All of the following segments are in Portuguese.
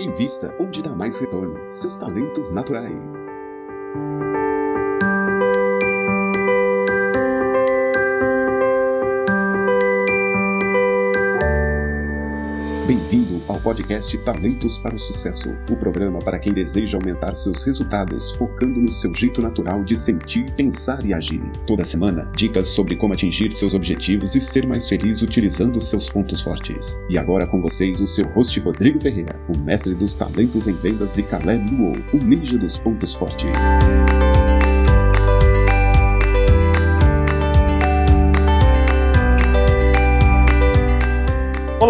Invista onde dá mais retorno. Seus talentos naturais. Bem-vindo ao podcast Talentos para o Sucesso, o programa para quem deseja aumentar seus resultados, focando no seu jeito natural de sentir, pensar e agir. Toda semana, dicas sobre como atingir seus objetivos e ser mais feliz utilizando seus pontos fortes. E agora com vocês o seu host Rodrigo Ferreira, o mestre dos talentos em vendas e Caleb Luo, o ninja dos pontos fortes.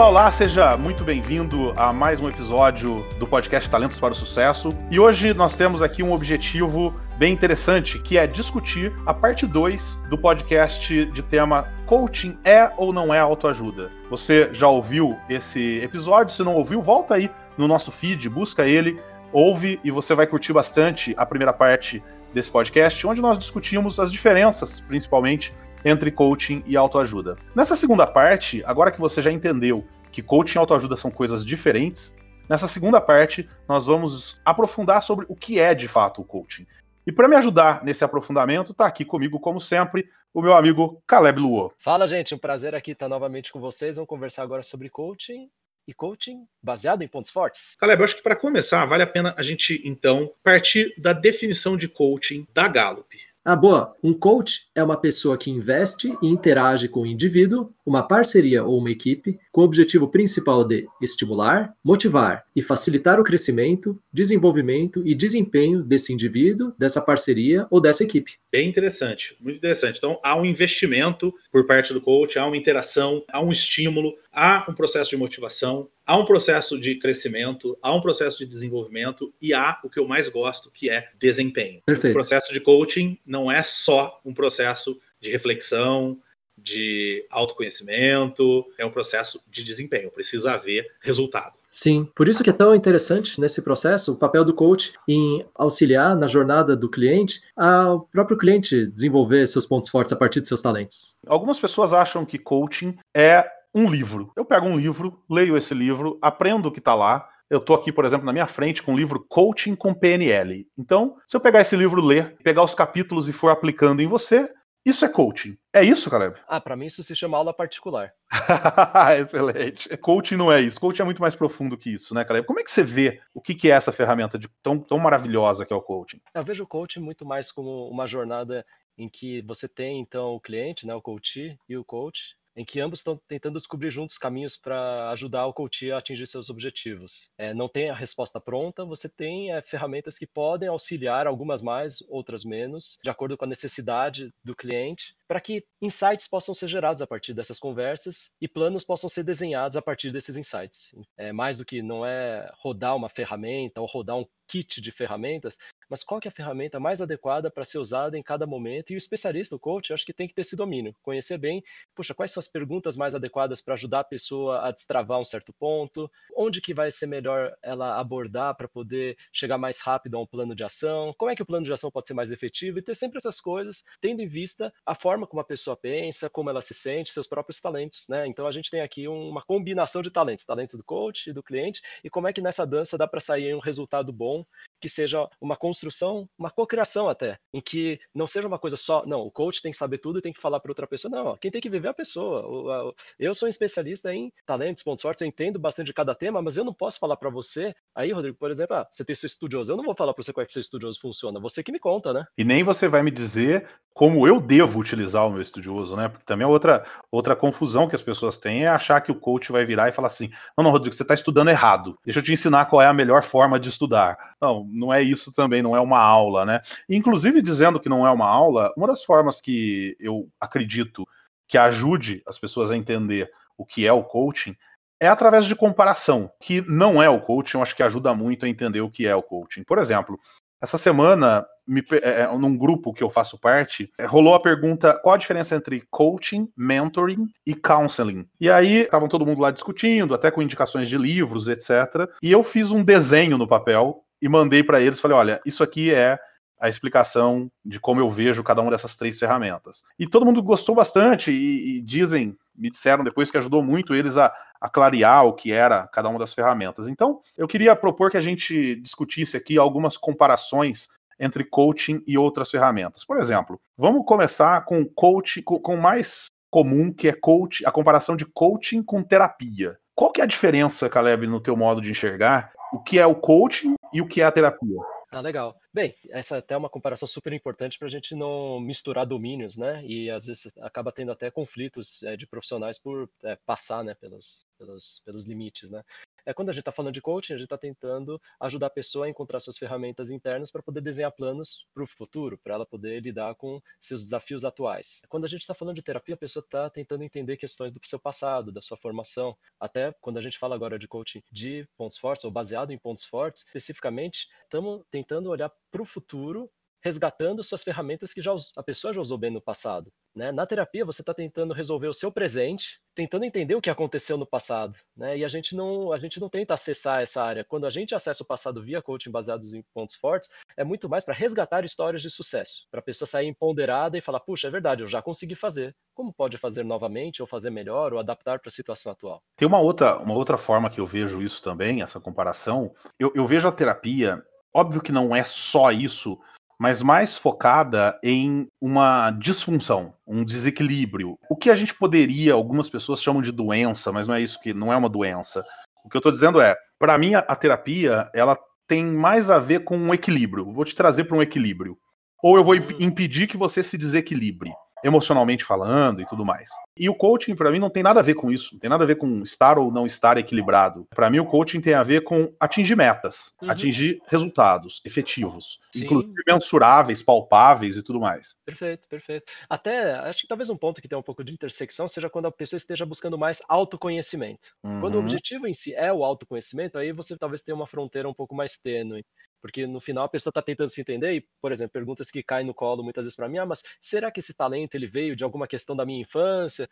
Olá, olá, seja muito bem-vindo a mais um episódio do podcast Talentos para o Sucesso. E hoje nós temos aqui um objetivo bem interessante, que é discutir a parte 2 do podcast de tema Coaching é ou não é autoajuda. Você já ouviu esse episódio? Se não ouviu, volta aí no nosso feed, busca ele, ouve e você vai curtir bastante a primeira parte desse podcast, onde nós discutimos as diferenças, principalmente, entre coaching e autoajuda. Nessa segunda parte, agora que você já entendeu que coaching e autoajuda são coisas diferentes, nessa segunda parte nós vamos aprofundar sobre o que é de fato o coaching. E para me ajudar nesse aprofundamento, está aqui comigo, como sempre, o meu amigo Caleb Luo. Fala, gente, um prazer aqui estar novamente com vocês. Vamos conversar agora sobre coaching e coaching baseado em pontos fortes. Caleb, eu acho que para começar, vale a pena a gente então partir da definição de coaching da Gallup. Ah, boa. Um coach é uma pessoa que investe e interage com o indivíduo, uma parceria ou uma equipe, com o objetivo principal de estimular, motivar e facilitar o crescimento, desenvolvimento e desempenho desse indivíduo, dessa parceria ou dessa equipe. Bem interessante, muito interessante. Então, há um investimento por parte do coach, há uma interação, há um estímulo, há um processo de motivação, há um processo de crescimento, há um processo de desenvolvimento e há o que eu mais gosto, que é desempenho. Perfeito. O processo de coaching não é só um processo de reflexão, de autoconhecimento, é um processo de desempenho, precisa haver resultado. Sim, por isso que é tão interessante nesse processo o papel do coach em auxiliar na jornada do cliente ao próprio cliente desenvolver seus pontos fortes a partir de seus talentos. Algumas pessoas acham que coaching é um livro. Eu pego um livro, leio esse livro, aprendo o que está lá. Eu estou aqui, por exemplo, na minha frente com o livro Coaching com PNL. Então, se eu pegar esse livro, ler, pegar os capítulos e for aplicando em você, isso é coaching. É isso, Caleb? Ah, para mim isso se chama aula particular. Excelente. Coaching não é isso. Coaching é muito mais profundo que isso, né, Caleb? Como é que você vê o que é essa ferramenta de tão, tão maravilhosa que é o coaching? Eu vejo o coaching muito mais como uma jornada em que você tem, então, o cliente, né, o coach e o coach, em que ambos estão tentando descobrir juntos caminhos para ajudar o coach a atingir seus objetivos. É, não tem a resposta pronta, você tem é, ferramentas que podem auxiliar, algumas mais, outras menos, de acordo com a necessidade do cliente, para que insights possam ser gerados a partir dessas conversas e planos possam ser desenhados a partir desses insights. É mais do que não é rodar uma ferramenta ou rodar um kit de ferramentas, mas qual que é a ferramenta mais adequada para ser usada em cada momento? E o especialista, o coach, acho que tem que ter esse domínio, conhecer bem, puxa, quais são as perguntas mais adequadas para ajudar a pessoa a destravar um certo ponto, onde que vai ser melhor ela abordar para poder chegar mais rápido a um plano de ação, como é que o plano de ação pode ser mais efetivo e ter sempre essas coisas, tendo em vista a forma como a pessoa pensa, como ela se sente, seus próprios talentos, né? Então a gente tem aqui uma combinação de talentos, talentos do coach e do cliente, e como é que nessa dança dá para sair um resultado bom que seja uma construção, uma cocriação até, em que não seja uma coisa só, não, o coach tem que saber tudo e tem que falar para outra pessoa, não, quem tem que viver é a pessoa. Eu sou um especialista em talentos, pontos fortes, eu entendo bastante de cada tema, mas eu não posso falar para você, aí, Rodrigo, por exemplo, ah, você tem seu estudioso, eu não vou falar para você como é que seu estudioso funciona, você que me conta, né? E nem você vai me dizer como eu devo utilizar o meu estudioso, né? Porque também é outra, outra confusão que as pessoas têm é achar que o coach vai virar e falar assim: não, não, Rodrigo, você está estudando errado. Deixa eu te ensinar qual é a melhor forma de estudar. Não, não é isso também, não é uma aula, né? Inclusive, dizendo que não é uma aula, uma das formas que eu acredito que ajude as pessoas a entender o que é o coaching é através de comparação, que não é o coaching, eu acho que ajuda muito a entender o que é o coaching. Por exemplo, essa semana, me, é, é, num grupo que eu faço parte, é, rolou a pergunta qual a diferença entre coaching, mentoring e counseling. E aí, estavam todo mundo lá discutindo, até com indicações de livros, etc. E eu fiz um desenho no papel e mandei para eles, falei, olha, isso aqui é a explicação de como eu vejo cada uma dessas três ferramentas. E todo mundo gostou bastante e, e dizem, me disseram depois que ajudou muito eles a, a clarear o que era cada uma das ferramentas. Então, eu queria propor que a gente discutisse aqui algumas comparações entre coaching e outras ferramentas. Por exemplo, vamos começar com coach, com, com mais comum, que é coach, a comparação de coaching com terapia. Qual que é a diferença, Caleb, no teu modo de enxergar? O que é o coaching e o que é a terapia? Ah, legal. Bem, essa é até uma comparação super importante para a gente não misturar domínios, né? E às vezes acaba tendo até conflitos é, de profissionais por é, passar, né, pelos, pelos, pelos limites, né? É quando a gente está falando de coaching, a gente está tentando ajudar a pessoa a encontrar suas ferramentas internas para poder desenhar planos para o futuro, para ela poder lidar com seus desafios atuais. Quando a gente está falando de terapia, a pessoa está tentando entender questões do seu passado, da sua formação. Até quando a gente fala agora de coaching de pontos fortes ou baseado em pontos fortes, especificamente, estamos tentando olhar para o futuro resgatando suas ferramentas que já a pessoa já usou bem no passado. Né? Na terapia, você está tentando resolver o seu presente, tentando entender o que aconteceu no passado. Né? E a gente, não, a gente não tenta acessar essa área. Quando a gente acessa o passado via coaching baseados em pontos fortes, é muito mais para resgatar histórias de sucesso, para a pessoa sair empoderada e falar: puxa, é verdade, eu já consegui fazer. Como pode fazer novamente, ou fazer melhor, ou adaptar para a situação atual? Tem uma outra, uma outra forma que eu vejo isso também, essa comparação. Eu, eu vejo a terapia, óbvio que não é só isso mas mais focada em uma disfunção, um desequilíbrio. O que a gente poderia, algumas pessoas chamam de doença, mas não é isso que não é uma doença. O que eu estou dizendo é, para mim a, a terapia, ela tem mais a ver com um equilíbrio. Vou te trazer para um equilíbrio. Ou eu vou impedir que você se desequilibre emocionalmente falando e tudo mais. E o coaching, para mim, não tem nada a ver com isso. Não tem nada a ver com estar ou não estar equilibrado. Para mim, o coaching tem a ver com atingir metas, uhum. atingir resultados efetivos, Sim. inclusive mensuráveis, palpáveis e tudo mais. Perfeito, perfeito. Até, acho que talvez um ponto que tem um pouco de intersecção seja quando a pessoa esteja buscando mais autoconhecimento. Uhum. Quando o uhum. objetivo em si é o autoconhecimento, aí você talvez tenha uma fronteira um pouco mais tênue. Porque no final a pessoa está tentando se entender e, por exemplo, perguntas que caem no colo muitas vezes para mim, ah, mas será que esse talento ele veio de alguma questão da minha infância?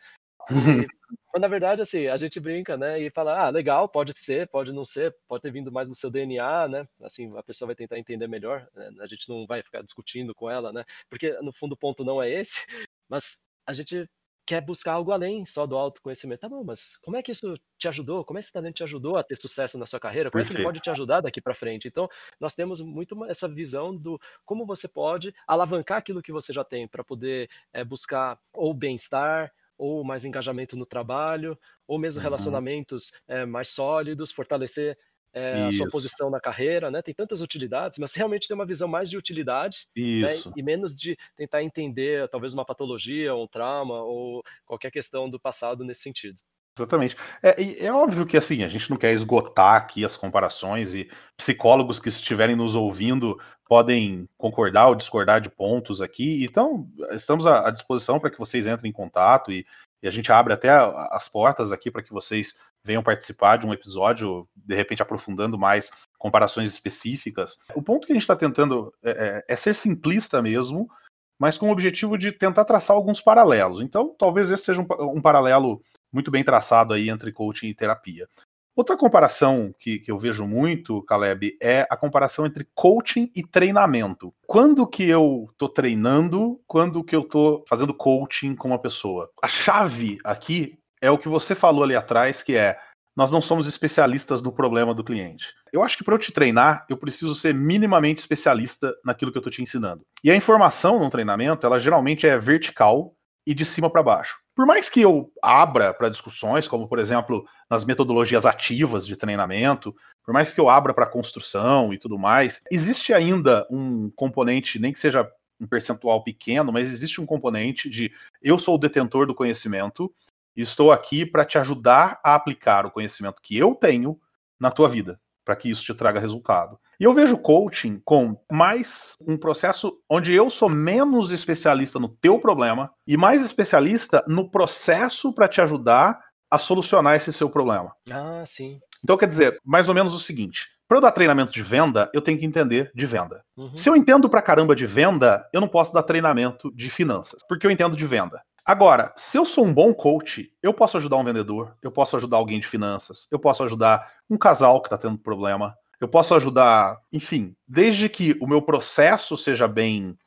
E, mas na verdade, assim, a gente brinca, né, e fala, ah, legal, pode ser, pode não ser, pode ter vindo mais do seu DNA, né, assim, a pessoa vai tentar entender melhor, né? a gente não vai ficar discutindo com ela, né, porque no fundo o ponto não é esse, mas a gente quer buscar algo além só do autoconhecimento. Tá bom, mas como é que isso te ajudou? Como é que esse talento te ajudou a ter sucesso na sua carreira? Como Perfeito. é que ele pode te ajudar daqui para frente? Então, nós temos muito essa visão do como você pode alavancar aquilo que você já tem para poder é, buscar ou bem-estar, ou mais engajamento no trabalho, ou mesmo uhum. relacionamentos é, mais sólidos, fortalecer é, a sua posição na carreira, né? Tem tantas utilidades, mas realmente tem uma visão mais de utilidade né? e menos de tentar entender talvez uma patologia, um trauma ou qualquer questão do passado nesse sentido. Exatamente. É, é, óbvio que assim, a gente não quer esgotar aqui as comparações e psicólogos que estiverem nos ouvindo podem concordar ou discordar de pontos aqui. Então, estamos à, à disposição para que vocês entrem em contato e, e a gente abre até as portas aqui para que vocês venham participar de um episódio, de repente aprofundando mais comparações específicas. O ponto que a gente está tentando é, é, é, ser simplista mesmo, mas com o objetivo de tentar traçar alguns paralelos. Então, talvez esse seja um, um paralelo muito bem traçado aí entre coaching e terapia. Outra comparação que, que, eu vejo muito, Caleb, é a comparação entre coaching e treinamento. Quando que eu estou treinando, quando que eu estou fazendo coaching com uma pessoa? A chave aqui é o que você falou ali atrás, que é nós não somos especialistas no problema do cliente. Eu acho que para eu te treinar, eu preciso ser minimamente especialista naquilo que eu estou te ensinando. E a informação no treinamento, ela geralmente é vertical e de cima para baixo. Por mais que eu abra para discussões, como por exemplo nas metodologias ativas de treinamento, por mais que eu abra para construção e tudo mais, existe ainda um componente, nem que seja um percentual pequeno, mas existe um componente de eu sou o detentor do conhecimento estou aqui para te ajudar a aplicar o conhecimento que eu tenho na tua vida, para que isso te traga resultado. E eu vejo coaching com mais um processo onde eu sou menos especialista no teu problema e mais especialista no processo para te ajudar a solucionar esse seu problema. Ah, sim. Então quer dizer, mais ou menos o seguinte: para eu dar treinamento de venda, eu tenho que entender de venda. Uhum. Se eu entendo pra caramba de venda, eu não posso dar treinamento de finanças, porque eu entendo de venda. Agora, se eu sou um bom coach, eu posso ajudar um vendedor, eu posso ajudar alguém de finanças, eu posso ajudar um casal que está tendo problema, eu posso ajudar, enfim, desde que o meu processo seja bem,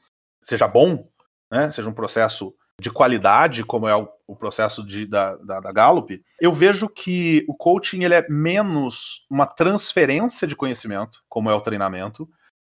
seja bom, né, seja um processo de qualidade, como é o, o processo de, da, da, da, Gallup, eu vejo que o coaching ele é menos uma transferência de conhecimento, como é o treinamento,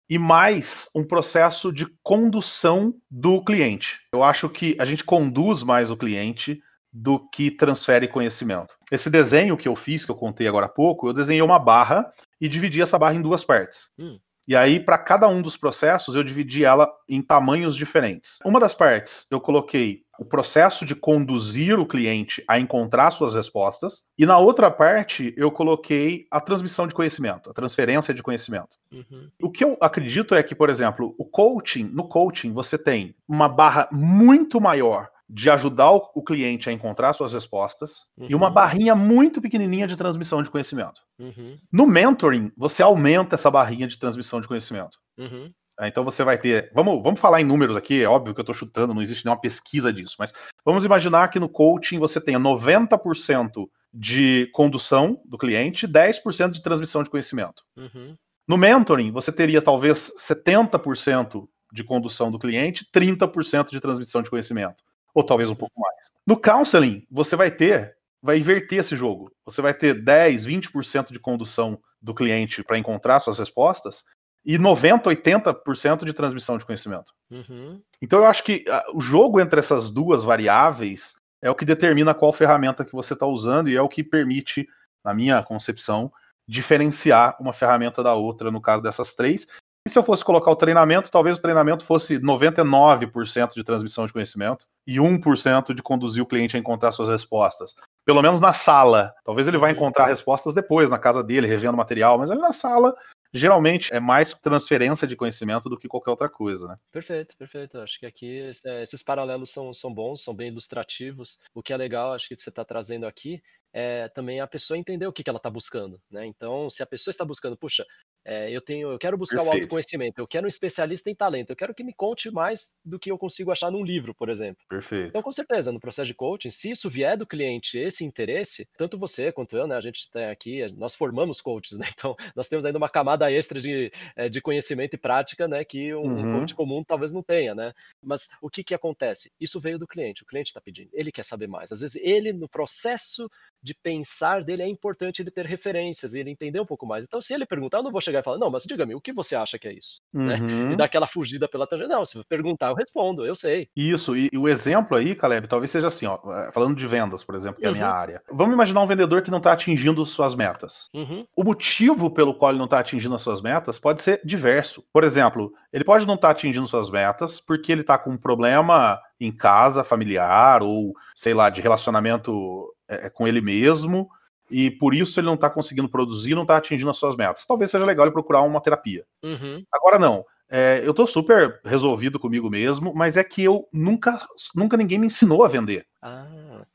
e mais um processo de condução do cliente. Eu acho que a gente conduz mais o cliente do que transfere conhecimento. Esse desenho que eu fiz, que eu contei agora há pouco, eu desenhei uma barra e dividi essa barra em duas partes. Hum. E aí, para cada um dos processos, eu dividi ela em tamanhos diferentes. Uma das partes eu coloquei o processo de conduzir o cliente a encontrar suas respostas, e na outra parte eu coloquei a transmissão de conhecimento, a transferência de conhecimento. Uhum. O que eu acredito é que, por exemplo, o coaching, no coaching você tem uma barra muito maior de ajudar o cliente a encontrar suas respostas uhum. e uma uhum. barrinha muito pequenininha de transmissão de conhecimento. Uhum. No mentoring, você aumenta essa barrinha de transmissão de conhecimento. Uhum. É, então você vai ter. Vamos, vamos falar em números aqui, é óbvio que eu estou chutando, não existe nenhuma pesquisa disso, mas vamos imaginar que no coaching você tenha 90% de condução do cliente, 10% de transmissão de conhecimento. Uhum. No mentoring, você teria talvez 70% de condução do cliente, 30% de transmissão de conhecimento ou talvez um pouco mais. No counseling, você vai ter, vai inverter esse jogo. Você vai ter 10, 20% de condução do cliente para encontrar suas respostas e 90, 80% de transmissão de conhecimento. Uhum. Então eu acho que uh, o jogo entre essas duas variáveis é o que determina qual ferramenta que você está usando e é o que permite, na minha concepção, diferenciar uma ferramenta da outra no caso dessas três e se eu fosse colocar o treinamento, talvez o treinamento fosse 99% de transmissão de conhecimento e 1% de conduzir o cliente a encontrar suas respostas. Pelo menos na sala. Talvez ele vai uhum. encontrar respostas depois, na casa dele, revendo material, mas ali na sala, geralmente é mais transferência de conhecimento do que qualquer outra coisa, né? Perfeito, perfeito. Acho que aqui esses paralelos são, são bons, são bem ilustrativos. O que é legal, acho que você está trazendo aqui, é também a pessoa entender o que, que ela está buscando, né? Então, se a pessoa está buscando, puxa, é, eu tenho, eu quero buscar Perfeito. o autoconhecimento, eu quero um especialista em talento, eu quero que me conte mais do que eu consigo achar num livro, por exemplo. Perfeito. Então, com certeza, no processo de coaching, se isso vier do cliente, esse interesse, tanto você quanto eu, né, a gente tem aqui, nós formamos coaches, né, então nós temos ainda uma camada extra de, eh, de conhecimento e prática, né, que um, uhum. um coach comum talvez não tenha, né. Mas o que que acontece? Isso veio do cliente, o cliente está pedindo, ele quer saber mais. Às vezes ele, no processo de pensar dele, é importante ele ter referências e ele entender um pouco mais. Então, se ele perguntar, eu não vou chegar e falar, não, mas diga-me, o que você acha que é isso? Uhum. Né? E uhum. dar aquela fugida pela tangente. Não, se perguntar, eu respondo, eu sei. Isso, e, e, o exemplo aí, Caleb, talvez seja assim, ó, eh, falando de vendas, por exemplo, que uhum. é a minha uhum. área. Vamos imaginar um vendedor que não está atingindo suas metas. Uhum. O motivo pelo qual ele não está atingindo as suas metas pode ser diverso. Por exemplo, ele pode não estar tá atingindo suas metas porque ele está com um problema em casa, familiar, ou sei lá, de relacionamento é, com ele mesmo, e por isso ele não está conseguindo produzir, não está atingindo as suas metas. Talvez seja legal ele procurar uma terapia. Uhum. Agora não. É, eu estou super resolvido comigo mesmo, mas é que eu nunca, nunca ninguém me ensinou a vender. Ah,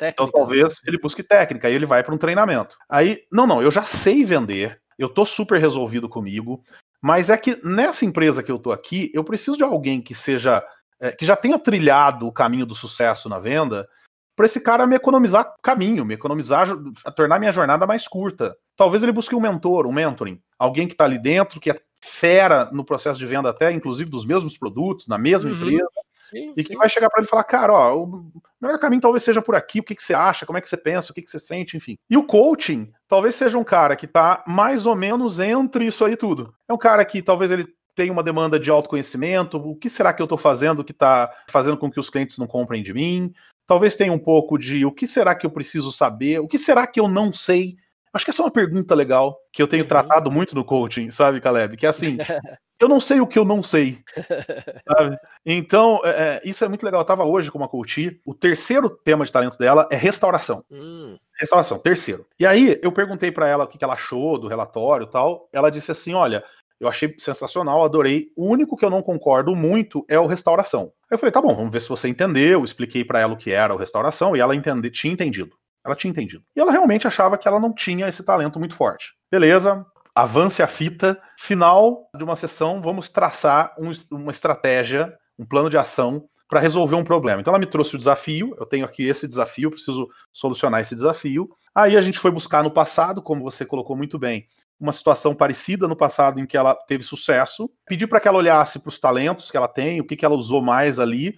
então talvez ele busque técnica, aí ele vai para um treinamento. Aí, não, não, eu já sei vender, eu estou super resolvido comigo, mas é que nessa empresa que eu estou aqui, eu preciso de alguém que seja, é, que já tenha trilhado o caminho do sucesso na venda para esse cara me economizar caminho, me economizar, tornar minha jornada mais curta. Talvez ele busque um mentor, um mentoring, alguém que está ali dentro, que é fera no processo de venda até, inclusive dos mesmos produtos, na mesma uhum. empresa, sim, e sim. que vai chegar para ele e falar, cara, ó, o melhor caminho talvez seja por aqui, o que, que você acha, como é que você pensa, o que, que você sente, enfim. E o coaching talvez seja um cara que está mais ou menos entre isso aí tudo. É um cara que talvez ele tenha uma demanda de autoconhecimento, o que será que eu estou fazendo que está fazendo com que os clientes não comprem de mim? Talvez tenha um pouco de o que será que eu preciso saber, o que será que eu não sei. Acho que essa é uma pergunta legal que eu tenho uhum. tratado muito no coaching, sabe, Caleb? Que é assim, eu não sei o que eu não sei. Sabe? Então, é, é, isso é muito legal. Eu estava hoje com uma coach. O terceiro tema de talento dela é restauração. Hum. Restauração, terceiro. E aí, eu perguntei para ela o que ela achou do relatório e tal. Ela disse assim: olha, eu achei sensacional, adorei. O único que eu não concordo muito é o restauração. Aí eu falei, tá bom, vamos ver se você entendeu. Expliquei para ela o que era o restauração e ela entende, tinha entendido. Ela tinha entendido. E ela realmente achava que ela não tinha esse talento muito forte. Beleza, avance a fita. Final de uma sessão, vamos traçar um, uma estratégia, um plano de ação para resolver um problema. Então ela me trouxe o desafio, eu tenho aqui esse desafio, preciso solucionar esse desafio. Aí a gente foi buscar no passado, como você colocou muito bem, uma situação parecida no passado em que ela teve sucesso, pedi para que ela olhasse para os talentos que ela tem, o que, que ela usou mais ali,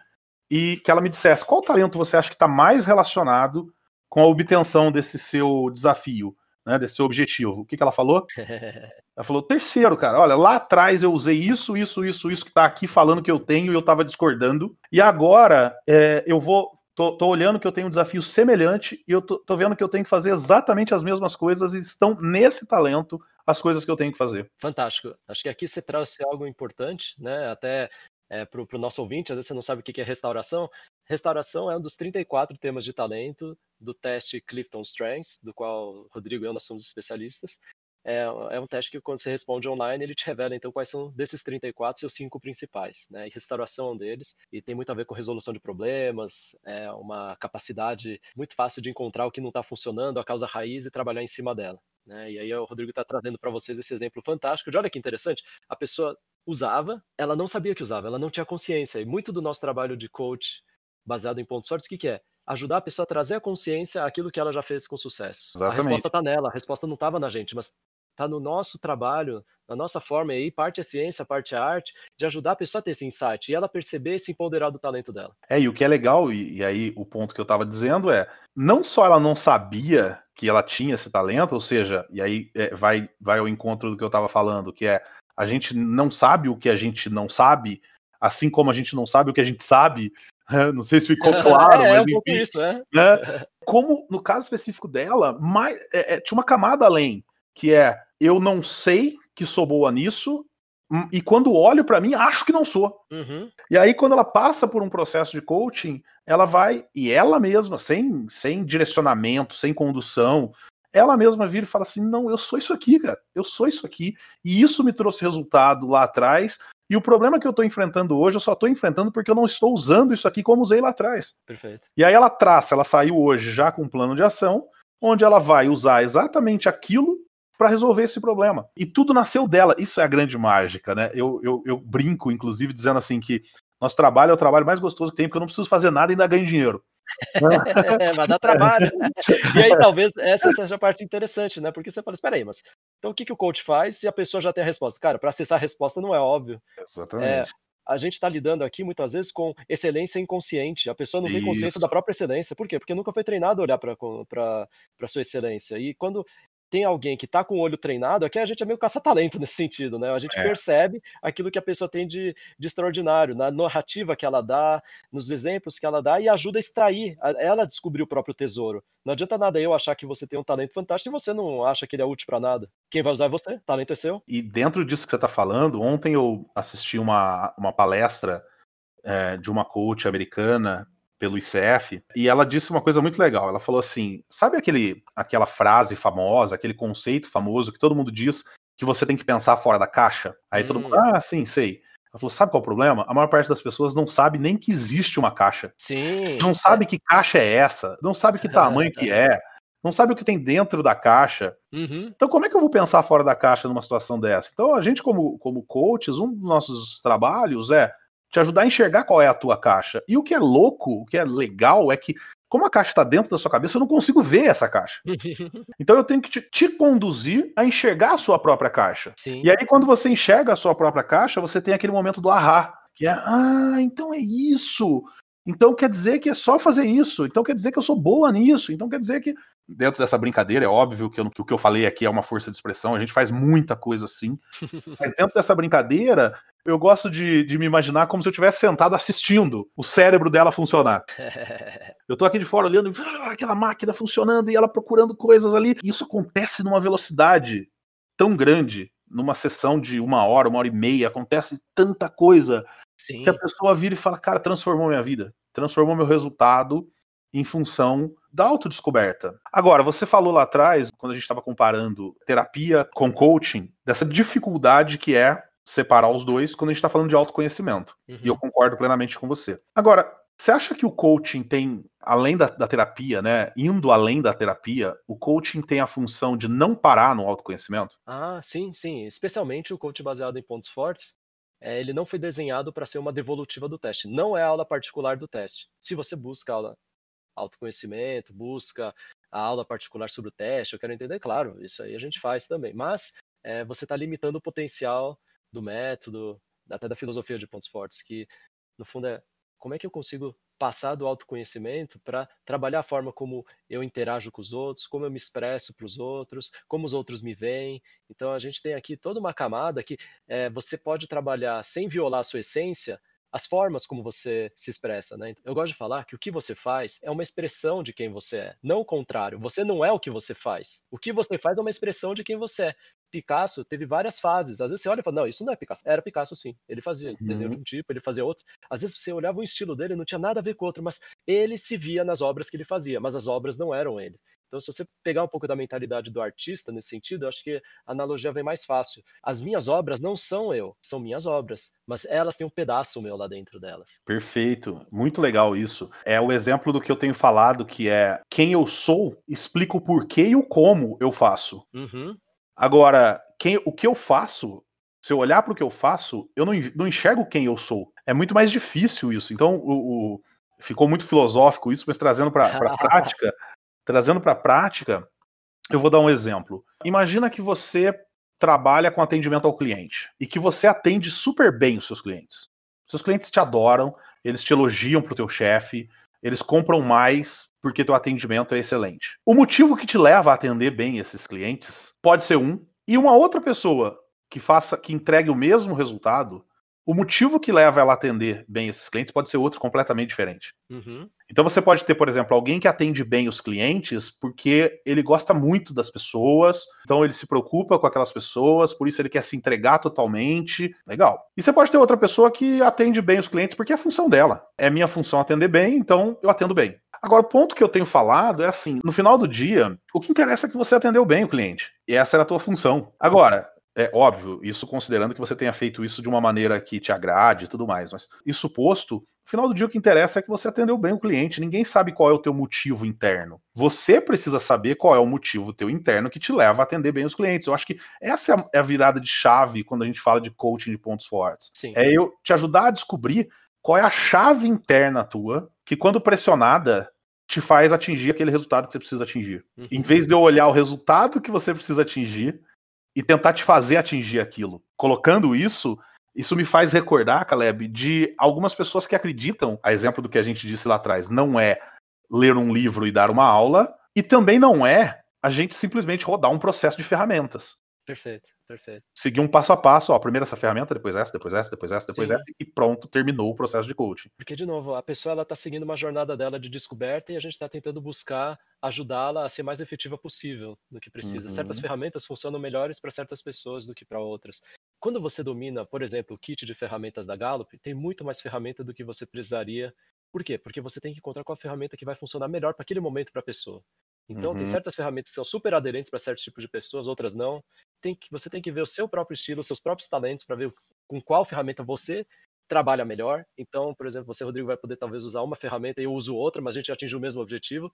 e que ela me dissesse qual talento você acha que está mais relacionado com a obtenção desse seu desafio, né, desse seu objetivo. O que, que ela falou? ela falou, terceiro, cara, olha, lá atrás eu usei isso, isso, isso, isso que está aqui falando que eu tenho e eu estava discordando, e agora é, eu vou Tô, tô, olhando que eu tenho um desafio semelhante e eu tô, tô, vendo que eu tenho que fazer exatamente as mesmas coisas e estão nesse talento as coisas que eu tenho que fazer. Fantástico. Acho que aqui você trouxe algo importante, né? Até é, para o nosso ouvinte, às vezes você não sabe o que é restauração. Restauração é um dos 34 temas de talento do teste Clifton Strengths, do qual Rodrigo e eu nós somos especialistas. É, é, um teste que quando você responde online, ele te revela então quais são desses 34 seus cinco principais, né? E restauração é um deles, e tem muito a ver com resolução de problemas, é uma capacidade muito fácil de encontrar o que não está funcionando, a causa raiz e trabalhar em cima dela. Né? E aí o Rodrigo está trazendo para vocês esse exemplo fantástico de olha que interessante, a pessoa usava, ela não sabia que usava, ela não tinha consciência. E muito do nosso trabalho de coach baseado em pontos fortes, o que, que é? Ajudar a pessoa a trazer a consciência aquilo que ela já fez com sucesso. Exatamente. A resposta está nela, a resposta não estava na gente, mas está no nosso trabalho, na nossa forma aí, parte é ciência, parte é arte, de ajudar a pessoa a ter esse insight e ela perceber e se empoderar do talento dela. É, e o que é legal, e, e aí o ponto que eu estava dizendo é, não só ela não sabia que ela tinha esse talento, ou seja, e aí é, vai, vai ao encontro do que eu estava falando, que é a gente não sabe o que a gente não sabe, assim como a gente não sabe o que a gente sabe. Não sei se ficou claro, é, mas é um enfim, isso, é. né? Como no caso específico dela, mais, é, é, tinha uma camada além, que é eu não sei que sou boa nisso, e quando olho para mim, acho que não sou. Uhum. E aí, quando ela passa por um processo de coaching, ela vai, e ela mesma, sem, sem direcionamento, sem condução, ela mesma vira e fala assim: não, eu sou isso aqui, cara, eu sou isso aqui, e isso me trouxe resultado lá atrás. E o problema que eu estou enfrentando hoje, eu só estou enfrentando porque eu não estou usando isso aqui como usei lá atrás. Perfeito. E aí ela traça, ela saiu hoje já com um plano de ação, onde ela vai usar exatamente aquilo para resolver esse problema. E tudo nasceu dela. Isso é a grande mágica, né? Eu, eu, eu brinco, inclusive, dizendo assim que nosso trabalho é o trabalho mais gostoso que tem, porque eu não preciso fazer nada e ainda ganho dinheiro. é, vai dar trabalho. e aí, talvez, essa seja a parte interessante, né? Porque você fala, espera aí, mas então o que, que o coach faz se a pessoa já tem a resposta? Cara, para acessar a resposta não é óbvio. Exatamente. É, a gente está lidando aqui muitas vezes com excelência inconsciente. A pessoa não tem consciência Isso. da própria excelência. Por quê? Porque nunca foi treinado a olhar para a sua excelência. E quando tem alguém que está com o olho treinado, aqui a gente é meio caça-talento nesse sentido, né? A gente é. percebe aquilo que a pessoa tem de, de, extraordinário, na narrativa que ela dá, nos exemplos que ela dá e ajuda a extrair, a, ela descobrir o próprio tesouro. Não adianta nada eu achar que você tem um talento fantástico se você não acha que ele é útil para nada. Quem vai usar é você, o talento é seu. E dentro disso que você está falando, ontem eu assisti uma, uma palestra é, de uma coach americana pelo ICF, e ela disse uma coisa muito legal. Ela falou assim: sabe aquele, aquela frase famosa, aquele conceito famoso que todo mundo diz que você tem que pensar fora da caixa? Aí hum. todo mundo, hum. ah, sim, sei. Ela falou: sabe qual é o problema? A maior parte das pessoas não sabe nem que existe uma caixa. Sim. Não sabe que caixa é essa, não sabe que tamanho que é, não sabe o que tem dentro da caixa. Uhum. Então, como é que eu vou pensar fora da caixa numa situação dessa? Então, a gente, como, como coaches, um dos nossos trabalhos é te ajudar a enxergar qual é a tua caixa. E o que é louco, o que é legal é que, como a caixa está dentro da sua cabeça, eu não consigo ver essa caixa. então eu tenho que te, te, conduzir a enxergar a sua própria caixa. Sim. E aí, quando você enxerga a sua própria caixa, você tem aquele momento do ahá, que é, ah, então é isso. Então quer dizer que é só fazer isso. Então quer dizer que eu sou boa nisso. Então quer dizer que dentro dessa brincadeira, é óbvio que, eu, que, o que eu falei aqui é uma força de expressão, a gente faz muita coisa assim. mas dentro dessa brincadeira, eu gosto de, de me imaginar como se eu estivesse sentado assistindo o cérebro dela funcionar. eu tô aqui de fora olhando ah, aquela máquina funcionando e ela procurando coisas ali. E isso acontece numa velocidade tão grande, numa sessão de uma hora, uma hora e meia, acontece tanta coisa Sim. que a pessoa vira e fala, cara, transformou minha vida, transformou meu resultado em função da autodescoberta. Agora, você falou lá atrás, quando a gente estava comparando terapia com coaching, dessa dificuldade que é separar os dois quando a gente está falando de autoconhecimento. Uhum. E eu concordo plenamente com você. Agora, você acha que o coaching tem, além da, da, terapia, né? Indo além da terapia, o coaching tem a função de não parar no autoconhecimento? Ah, sim, sim. Especialmente o coaching baseado em pontos fortes. É, ele não foi desenhado para ser uma devolutiva do teste. Não é aula particular do teste. Se você busca aula autoconhecimento, busca a aula particular sobre o teste, eu quero entender, claro, isso aí a gente faz também. Mas é, você está limitando o potencial do método, até da filosofia de pontos fortes, que no fundo é Como é que eu consigo passar do autoconhecimento para trabalhar a forma como eu interajo com os outros, como eu me expresso para os outros, como os outros me veem. Então a gente tem aqui toda uma camada que é, você pode trabalhar sem violar a sua essência, as formas como você se expressa, né? Eu gosto de falar que o que você faz é uma expressão de quem você é, não o contrário. Você não é o que você faz. O que você faz é uma expressão de quem você é. Picasso teve várias fases. Às vezes você olha e fala, não, isso não é Picasso. Era Picasso sim. Ele fazia uhum. desenho de um tipo, ele fazia outro. Às vezes você olhava o estilo dele, não tinha nada a ver com o outro, mas ele se via nas obras que ele fazia, mas as obras não eram ele. Então, se você pegar um pouco da mentalidade do artista nesse sentido, eu acho que a analogia vem mais fácil. As minhas obras não são eu, são minhas obras, mas elas têm um pedaço meu lá dentro delas. Perfeito, muito legal isso. É o exemplo do que eu tenho falado, que é quem eu sou, explica o porquê e o como eu faço. Uhum. Agora, quem, o que eu faço, se eu olhar para o que eu faço, eu não, não enxergo quem eu sou. É muito mais difícil isso. Então, o, o ficou muito filosófico isso, mas trazendo para a prática, trazendo para a prática, eu vou dar um exemplo. Imagina que você trabalha com atendimento ao cliente e que você atende super bem os seus clientes. Seus clientes te adoram, eles te elogiam para o teu chefe, eles compram mais porque teu atendimento é excelente. O motivo que te leva a atender bem esses clientes pode ser um, e uma outra pessoa que faça, que entregue o mesmo resultado, o motivo que leva ela a atender bem esses clientes pode ser outro completamente diferente. Uhum. Então você pode ter, por exemplo, alguém que atende bem os clientes porque ele gosta muito das pessoas, então ele se preocupa com aquelas pessoas, por isso ele quer se entregar totalmente. Legal. E você pode ter outra pessoa que atende bem os clientes porque é a função dela. É minha função atender bem, então eu atendo bem. Agora, o ponto que eu tenho falado é assim: no final do dia, o que interessa é que você atendeu bem o cliente. E essa era a tua função. Agora, é óbvio, isso considerando que você tenha feito isso de uma maneira que te agrade e tudo mais, mas isso posto, final do dia o que interessa é que você atendeu bem o cliente, ninguém sabe qual é o teu motivo interno. Você precisa saber qual é o motivo teu interno que te leva a atender bem os clientes. Eu acho que essa é a virada de chave quando a gente fala de coaching de pontos fortes. Sim. É eu te ajudar a descobrir qual é a chave interna tua que quando pressionada te faz atingir aquele resultado que você precisa atingir. Uhum. Em vez de eu olhar o resultado que você precisa atingir, e tentar te fazer atingir aquilo. Colocando isso, isso me faz recordar, Caleb, de algumas pessoas que acreditam, a exemplo do que a gente disse lá atrás, não é ler um livro e dar uma aula, e também não é a gente simplesmente rodar um processo de ferramentas. Perfeito, perfeito. Seguir um passo a passo, ó, primeiro essa ferramenta, depois essa, depois essa, depois essa, depois Sim. essa, e pronto, terminou o processo de coaching. Porque, de novo, a pessoa ela está seguindo uma jornada dela de descoberta e a gente está tentando buscar ajudá-la a ser mais efetiva possível do que precisa. Uhum. Certas ferramentas funcionam melhores para certas pessoas do que para outras. Quando você domina, por exemplo, o kit de ferramentas da Gallup, tem muito mais ferramenta do que você precisaria. Por quê? Porque você tem que encontrar qual a ferramenta que vai funcionar melhor para aquele momento para a pessoa. Então, uhum. tem certas ferramentas que são super aderentes para certos tipos de pessoas, outras não tem que, você tem que ver o seu próprio estilo, seus próprios talentos para ver com qual ferramenta você trabalha melhor. Então, por exemplo, você, Rodrigo, vai poder talvez usar uma ferramenta e eu uso outra, mas a gente atinge o mesmo objetivo.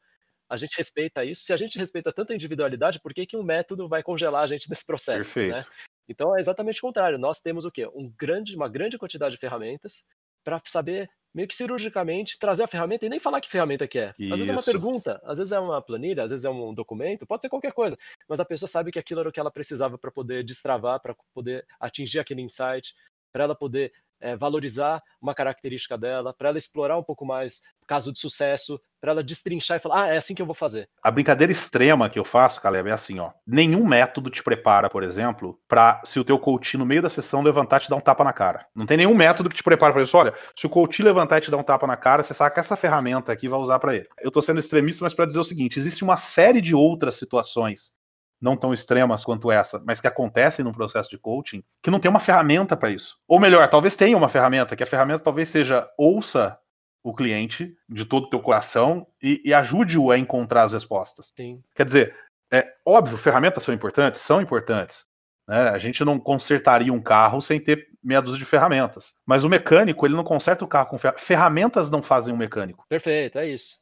A gente respeita isso. Se a gente respeita tanta individualidade, por que, que um método vai congelar a gente nesse processo? Né? Então é exatamente o contrário. Nós temos o quê? Um grande, uma grande quantidade de ferramentas para saber meio que cirurgicamente trazer a ferramenta e nem falar que ferramenta que é. Às Isso. vezes é uma pergunta, às vezes é uma planilha, às vezes é um documento, pode ser qualquer coisa, mas a pessoa sabe que aquilo era o que ela precisava para poder destravar, para poder atingir aquele insight, para ela poder é, valorizar uma característica dela, para ela explorar um pouco mais caso de sucesso, para ela destrinchar e falar, ah, é assim que eu vou fazer. A brincadeira extrema que eu faço, Caleb, é assim, ó. Nenhum método te prepara, por exemplo, para se o teu coach no meio da sessão levantar e te dar um tapa na cara. Não tem nenhum método que te prepara para isso. Olha, se o coach levantar e te dar um tapa na cara, você saca essa ferramenta aqui vai usar para ele. Eu tô sendo extremista, mas para dizer o seguinte, existe uma série de outras situações não tão extremas quanto essa, mas que acontecem no processo de coaching, que não tem uma ferramenta para isso. Ou melhor, talvez tenha uma ferramenta, que a ferramenta talvez seja ouça o cliente de todo o teu coração e, e ajude-o a encontrar as respostas. Sim. Quer dizer, é óbvio, ferramentas são importantes, são importantes. Né? A gente não consertaria um carro sem ter meia dúzia de ferramentas. Mas o mecânico, ele não conserta o carro com ferramentas. Ferramentas não fazem um mecânico. Perfeito, é isso.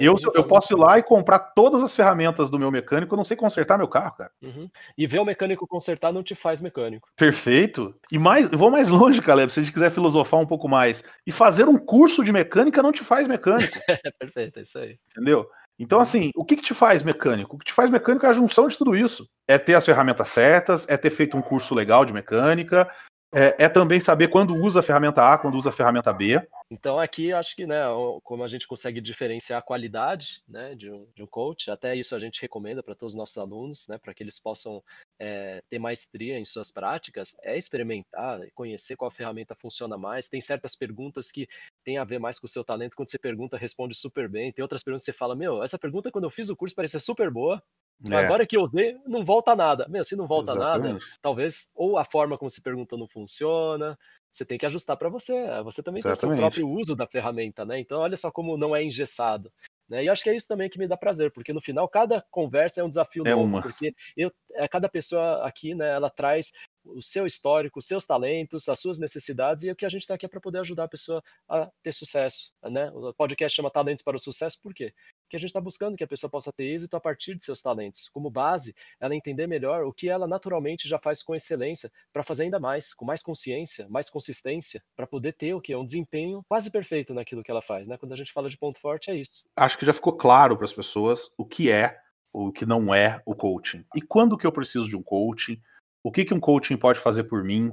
Eu, eu posso ir lá e comprar todas as ferramentas do meu mecânico, eu não sei consertar meu carro, cara. Uhum. E ver o mecânico consertar não te faz mecânico. Perfeito. E mais, vou mais longe, Caleb, se a gente quiser filosofar um pouco mais. E fazer um curso de mecânica não te faz mecânico. Perfeito, é isso aí. Entendeu? Então, assim, o que, que te faz mecânico? O que te faz mecânico é a junção de tudo isso. É ter as ferramentas certas, é ter feito um curso legal de mecânica, É, é, também saber quando usa a ferramenta A, quando usa a ferramenta B. Então aqui acho que, né, como a gente consegue diferenciar a qualidade, né, de um, de um coach, até isso a gente recomenda para todos os nossos alunos, né, para que eles possam é, ter maestria em suas práticas, é experimentar, conhecer qual ferramenta funciona mais. Tem certas perguntas que tem a ver mais com o seu talento. Quando você pergunta, responde super bem. Tem outras perguntas que você fala, meu, essa pergunta quando eu fiz o curso parecia super boa, é. Agora que eu usei, não volta nada. Meu, se não volta Exatamente. nada, talvez ou a forma como você pergunta não funciona, você tem que ajustar para você. Você também Exatamente. tem o seu próprio uso da ferramenta, né? Então, olha só como não é engessado. Né? E acho que é isso também que me dá prazer, porque no final cada conversa é um desafio é novo, uma. porque eu, é, cada pessoa aqui, né, ela traz o seu histórico, os seus talentos, as suas necessidades, e o que a gente está aqui é para poder ajudar a pessoa a ter sucesso. Né? O podcast chama Talentos para o Sucesso, por quê? que a gente está buscando que a pessoa possa ter êxito a partir de seus talentos. Como base, ela entender melhor o que ela naturalmente já faz com excelência para fazer ainda mais, com mais consciência, mais consistência, para poder ter o que é um desempenho quase perfeito naquilo que ela faz, né? Quando a gente fala de ponto forte é isso. Acho que já ficou claro para as pessoas o que é o que não é o coaching. E quando que eu preciso de um coaching? O que que um coaching pode fazer por mim?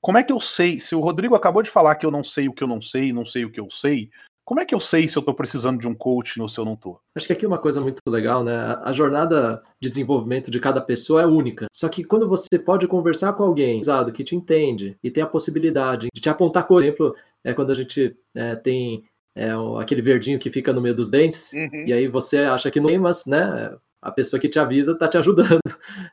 Como é que eu sei? Se o Rodrigo acabou de falar que eu não sei o que eu não sei, não sei o que eu sei, como é que eu sei se eu estou precisando de um coach ou se eu não estou? Acho que aqui é uma coisa muito legal, né? A jornada de desenvolvimento de cada pessoa é única. Só que quando você pode conversar com alguém que te entende e tem a possibilidade de te apontar, por exemplo, é quando a gente é, tem é, aquele verdinho que fica no meio dos dentes, uhum. e aí você acha que não tem, mas né, a pessoa que te avisa está te ajudando.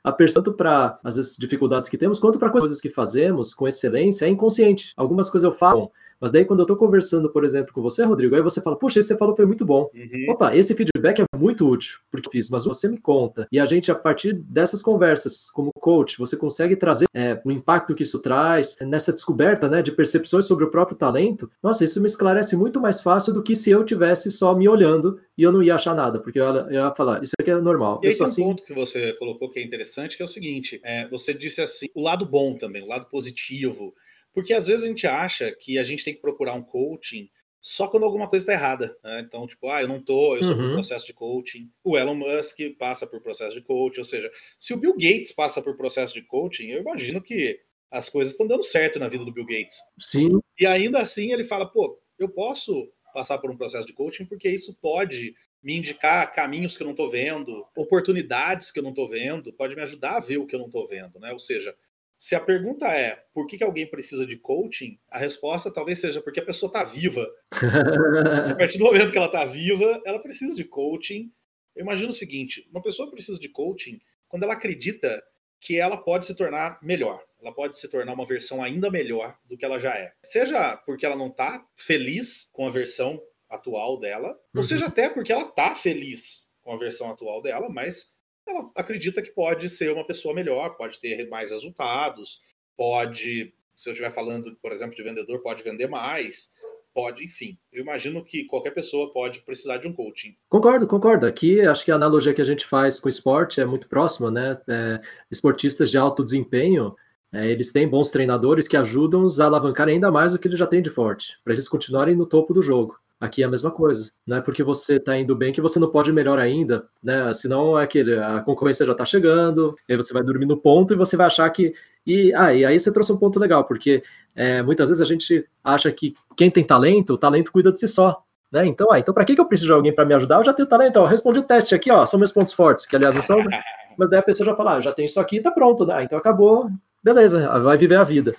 A tanto para as dificuldades que temos, quanto para coisas que fazemos com excelência, é inconsciente. Algumas coisas eu falo, mas daí, quando eu estou conversando, por exemplo, com você, Rodrigo, aí você fala, puxa, isso que você falou foi muito bom. Uhum. Opa, esse feedback é muito útil, porque fiz, mas você me conta. E a gente, a partir dessas conversas, como coach, você consegue trazer é, o impacto que isso traz, nessa descoberta né, de percepções sobre o próprio talento. Nossa, isso me esclarece muito mais fácil do que se eu tivesse só me olhando e eu não ia achar nada, porque eu ia, eu ia falar, isso aqui é normal. E aí tem assim... um ponto que você colocou que é interessante, que é o seguinte: é, você disse assim, o lado bom também, o lado positivo porque às vezes a gente acha que a gente tem que procurar um coaching só quando alguma coisa está errada. Né? Então, tipo, ah, eu não tô, eu sou uhum. por processo de coaching. O Elon Musk passa por processo de coaching. Ou seja, se o Bill Gates passa por processo de coaching, eu imagino que as coisas estão dando certo na vida do Bill Gates. Sim. E ainda assim ele fala, pô, eu posso passar por um processo de coaching porque isso pode me indicar caminhos que eu não estou vendo, oportunidades que eu não estou vendo, pode me ajudar a ver o que eu não estou vendo, né? Ou seja, se a pergunta é por que, que alguém precisa de coaching, a resposta talvez seja porque a pessoa está viva. a partir do momento que ela está viva, ela precisa de coaching. Eu imagino o seguinte: uma pessoa precisa de coaching quando ela acredita que ela pode se tornar melhor. Ela pode se tornar uma versão ainda melhor do que ela já é. Seja porque ela não está feliz com a versão atual dela, uhum. ou seja até porque ela está feliz com a versão atual dela, mas ela acredita que pode ser uma pessoa melhor, pode ter mais resultados, pode, se eu estiver falando, por exemplo, de vendedor, pode vender mais, pode, enfim. Eu imagino que qualquer pessoa pode precisar de um coaching. Concordo, concordo. Aqui acho que a analogia que a gente faz com o esporte é muito próxima, né? É, esportistas de alto desempenho, é, eles têm bons treinadores que ajudam-os a alavancar ainda mais o que eles já têm de forte, para eles continuarem no topo do jogo. Aqui é a mesma coisa. Não é porque você está indo bem que você não pode melhor ainda, né? Senão é aquele, a concorrência já está chegando, aí você vai dormir no ponto e você vai achar que. E, ah, e aí você trouxe um ponto legal, porque é, muitas vezes a gente acha que quem tem talento, o talento cuida de si só. Né? Então, ah, então para que, que eu preciso de alguém para me ajudar? Eu já tenho talento, ó, respondi o teste aqui, ó, são meus pontos fortes, que aliás não são, mas daí a pessoa já fala, ah, já tem isso aqui, tá pronto, né? Então acabou, beleza, vai viver a vida.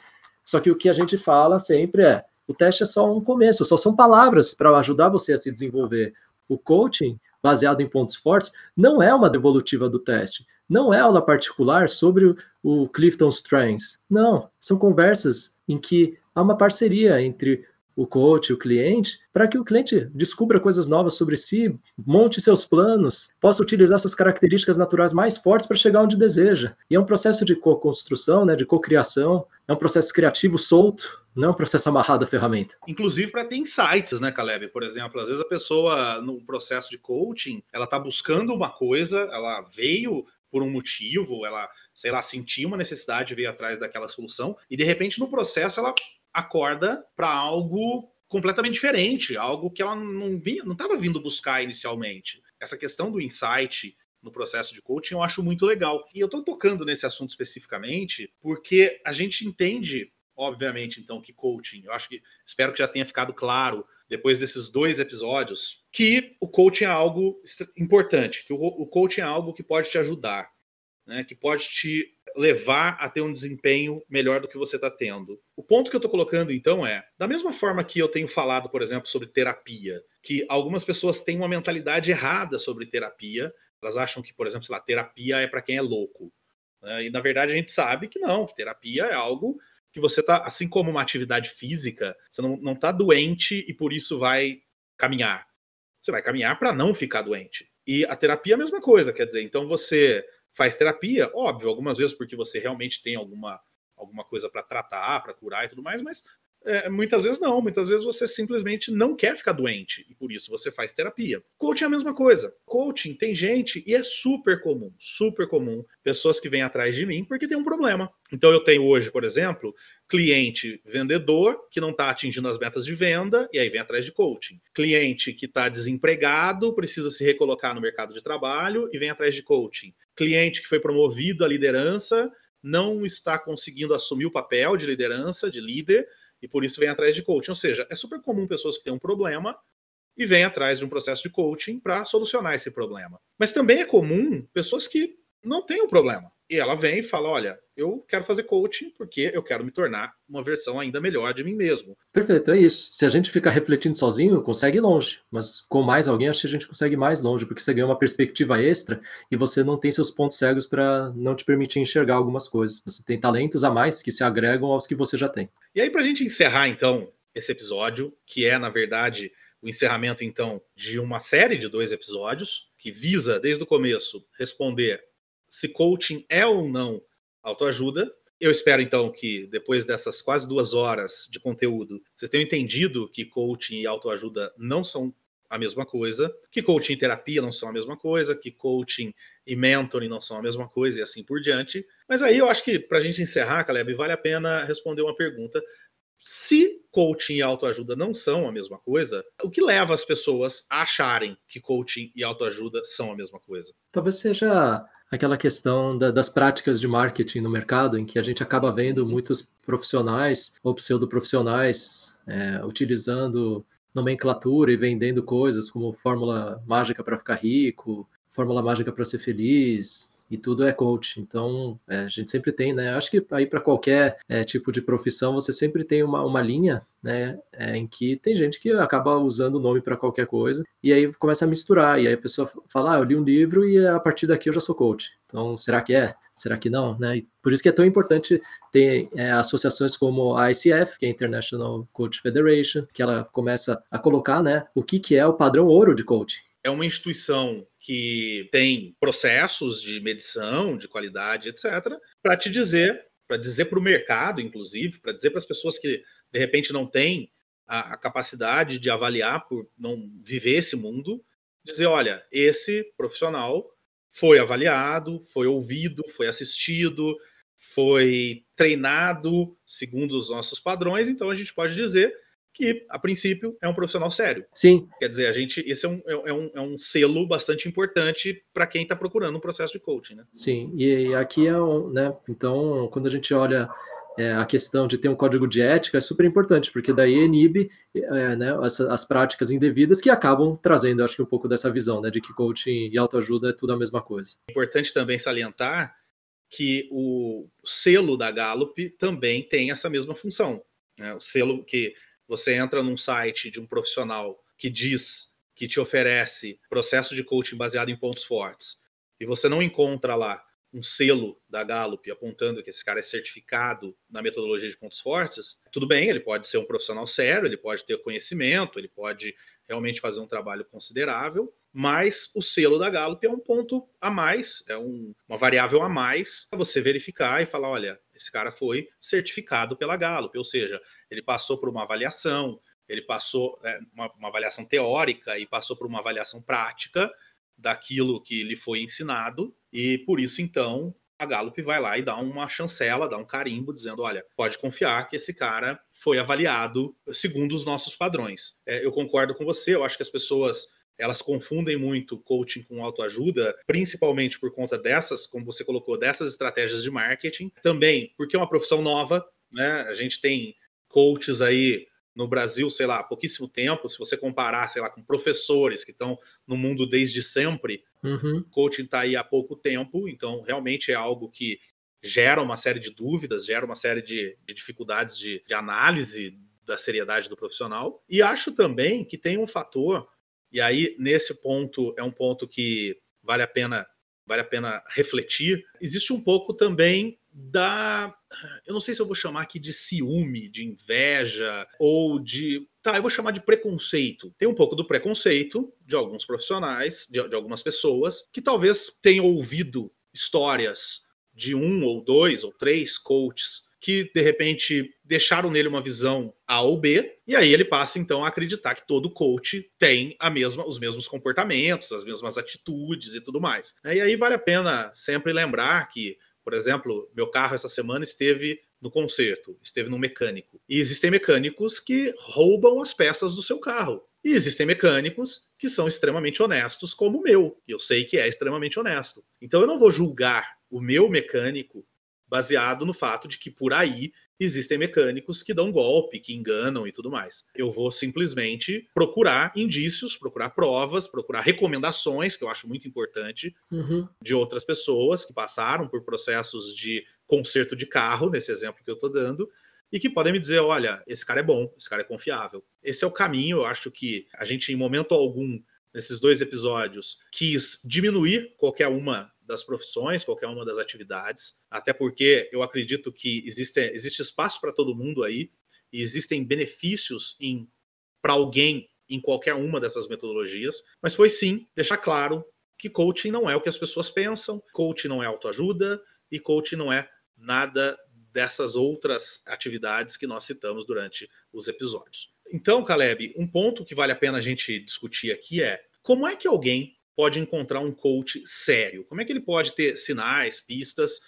Só que o que a gente fala sempre é, o teste é só um começo, só são palavras para ajudar você a se desenvolver. O coaching, baseado em pontos fortes, não é uma devolutiva do teste. Não é aula particular sobre o, Clifton Strengths. Não, são conversas em que há uma parceria entre o coach, o cliente, para que o cliente descubra coisas novas sobre si, monte seus planos, possa utilizar suas características naturais mais fortes para chegar onde deseja. E é um processo de co-construção, né, de co-criação, é um processo criativo solto, não é um processo amarrado à ferramenta. Inclusive para ter insights, né, Caleb? Por exemplo, às vezes a pessoa, no processo de coaching, ela está buscando uma coisa, ela veio por um motivo, ela, sei lá, sentiu uma necessidade, veio atrás daquela solução, e de repente no processo ela acorda para algo completamente diferente, algo que ela não vinha, não estava vindo buscar inicialmente. Essa questão do insight no processo de coaching eu acho muito legal. E eu estou tocando nesse assunto especificamente porque a gente entende obviamente, então, que coaching, eu acho que espero que já tenha ficado claro depois desses dois episódios, que o coaching é algo importante, que o, coaching é algo que pode te ajudar, né, que pode te levar a ter um desempenho melhor do que você está tendo. O ponto que eu estou colocando, então, é: da mesma forma que eu tenho falado, por exemplo, sobre terapia, que algumas pessoas têm uma mentalidade errada sobre terapia, elas acham que, por exemplo, lá, terapia é para quem é louco. Né? E na verdade a gente sabe que não, que terapia é algo que você tá, assim como uma atividade física, você não, não tá doente e por isso vai caminhar. Você vai caminhar para não ficar doente. E a terapia é a mesma coisa, quer dizer, então você faz terapia, óbvio, algumas vezes porque você realmente tem alguma, alguma coisa para tratar, para curar e tudo mais, mas é, muitas vezes não, muitas vezes você simplesmente não quer ficar doente e por isso você faz terapia. Coaching é a mesma coisa. Coaching tem gente e é super comum, super comum, pessoas que vêm atrás de mim porque tem um problema. Então eu tenho hoje, por exemplo, cliente vendedor que não está atingindo as metas de venda e aí vem atrás de coaching. Cliente que está desempregado, precisa se recolocar no mercado de trabalho e vem atrás de coaching. Cliente que foi promovido à liderança, não está conseguindo assumir o papel de liderança, de líder, e por isso vem atrás de coaching. Ou seja, é super comum pessoas que têm um problema e vêm atrás de um processo de coaching para solucionar esse problema. Mas também é comum pessoas que não têm um problema. E ela vem e fala: Olha, eu quero fazer coaching porque eu quero me tornar uma versão ainda melhor de mim mesmo. Perfeito, é isso. Se a gente ficar refletindo sozinho, consegue ir longe. Mas com mais alguém, acho que a gente consegue ir mais longe, porque você ganha uma perspectiva extra e você não tem seus pontos cegos para não te permitir enxergar algumas coisas. Você tem talentos a mais que se agregam aos que você já tem. E aí, para a gente encerrar, então, esse episódio, que é, na verdade, o encerramento, então, de uma série de dois episódios, que visa, desde o começo, responder se coaching é ou não autoajuda. Eu espero então que depois dessas quase duas horas de conteúdo, vocês tenham entendido que coaching e autoajuda não são a mesma coisa, que coaching e terapia não são a mesma coisa, que coaching e mentoring não são a mesma coisa e assim por diante. Mas aí eu acho que para a gente encerrar, Caleb, vale a pena responder uma pergunta. Se coaching e autoajuda não são a mesma coisa, o que leva as pessoas a acharem que coaching e autoajuda são a mesma coisa? Talvez seja aquela questão da, das práticas de marketing no mercado, em que a gente acaba vendo muitos profissionais ou pseudo-profissionais é, utilizando nomenclatura e vendendo coisas como fórmula mágica para ficar rico, fórmula mágica para ser feliz, e tudo é coach. Então, é, a gente sempre tem, né? Acho que aí para qualquer é, tipo de profissão, você sempre tem uma, uma linha, né? É, em que tem gente que acaba usando o nome para qualquer coisa e aí começa a misturar. E aí a pessoa fala, ah, eu li um livro e a partir daqui eu já sou coach. Então, será que é? Será que não? Né? E por isso que é tão importante ter é, associações como a ICF, que é a International Coach Federation, que ela começa a colocar né, o que, que é o padrão ouro de coaching. É uma instituição que tem processos de medição, de qualidade, etc., para te dizer, para dizer para o mercado, inclusive, para dizer para as pessoas que de repente não têm a, a, capacidade de avaliar por não viver esse mundo, dizer, olha, esse profissional foi avaliado, foi ouvido, foi assistido, foi treinado segundo os nossos padrões, então a gente pode dizer que, a princípio, é um profissional sério. Sim. Quer dizer, a gente, esse é um, é, é um, é um selo bastante importante para quem está procurando um processo de coaching, né? Sim, e aqui é um, né? Então, quando a gente olha é, a questão de ter um código de ética é super importante, porque daí inibe é, né, as, as, práticas indevidas que acabam trazendo, acho que, um pouco dessa visão, né, de que coaching e autoajuda é tudo a mesma coisa. É importante também salientar que o selo da Gallup também tem essa mesma função. Né? O selo que você entra num site de um profissional que diz que te oferece processo de coaching baseado em pontos fortes e você não encontra lá um selo da Gallup apontando que esse cara é certificado na metodologia de pontos fortes, tudo bem, ele pode ser um profissional sério, ele pode ter conhecimento, ele pode realmente fazer um trabalho considerável, mas o selo da Gallup é um ponto a mais, é um, uma variável a mais para você verificar e falar, olha, esse cara foi certificado pela Gallup, ou seja, ele passou por uma avaliação, ele passou é, uma, uma avaliação teórica e passou por uma avaliação prática daquilo que lhe foi ensinado, e por isso, então, a Gallup vai lá e dá uma chancela, dá um carimbo, dizendo: olha, pode confiar que esse cara foi avaliado segundo os nossos padrões. É, eu concordo com você, eu acho que as pessoas elas confundem muito coaching com autoajuda, principalmente por conta dessas, como você colocou, dessas estratégias de marketing. Também porque é uma profissão nova, né? A gente tem coaches aí no Brasil, sei lá, há pouquíssimo tempo, se você comparar, sei lá, com professores que estão no mundo desde sempre, Uhum. coaching está aí há pouco tempo, então realmente é algo que gera uma série de dúvidas, gera uma série de, de dificuldades de, de análise da seriedade do profissional. E acho também que tem um fator, e aí nesse ponto é um ponto que vale a pena vale a pena refletir. Existe um pouco também da. Eu não sei se eu vou chamar aqui de ciúme, de inveja, ou de. Tá, eu vou chamar de preconceito. Tem um pouco do preconceito de alguns profissionais, de, de algumas pessoas, que talvez tenham ouvido histórias de um ou dois ou três coaches que de repente deixaram nele uma visão A ou B, e aí ele passa então a acreditar que todo coach tem a mesma, os mesmos comportamentos, as mesmas atitudes e tudo mais. E aí vale a pena sempre lembrar que, por exemplo, meu carro essa semana esteve no conserto, esteve no mecânico. E existem mecânicos que roubam as peças do seu carro. E existem mecânicos que são extremamente honestos, como o meu. Eu sei que é extremamente honesto. Então eu não vou julgar o meu mecânico baseado no fato de que por aí existem mecânicos que dão golpe, que enganam e tudo mais. Eu vou simplesmente procurar indícios, procurar provas, procurar recomendações, que eu acho muito importante, Uhum. de outras pessoas que passaram por processos de conserto de carro, nesse exemplo que eu estou dando, e que podem me dizer: olha, esse cara é bom, esse cara é confiável. Esse é o caminho, eu acho que a gente, em momento algum, nesses dois episódios, quis diminuir qualquer uma das profissões, qualquer uma das atividades, até porque eu acredito que existe, existe espaço para todo mundo aí, e existem benefícios em para alguém em qualquer uma dessas metodologias, mas foi sim deixar claro que coaching não é o que as pessoas pensam, coaching não é autoajuda e coaching não é nada dessas outras atividades que nós citamos durante os episódios. Então, Caleb, um ponto que vale a pena a gente discutir aqui é como é que alguém pode encontrar um coach sério? Como é que ele pode ter sinais, pistas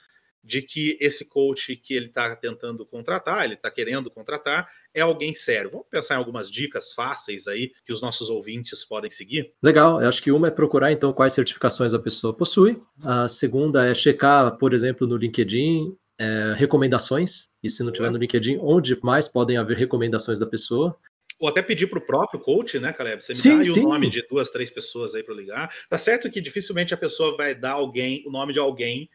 de que esse coach que ele está tentando contratar, ele está querendo contratar, é alguém sério? Vamos pensar em algumas dicas fáceis aí que os nossos ouvintes podem seguir? Legal, eu acho que uma é procurar então quais certificações a pessoa possui. A segunda é checar, por exemplo, no LinkedIn, é, recomendações, e se não tiver no LinkedIn, onde mais podem haver recomendações da pessoa. Ou até pedir para o próprio coach, né, Caleb? Você me Sim, dá sim. o nome de duas, três pessoas aí para ligar. Tá certo que dificilmente a pessoa vai dar alguém o nome de alguém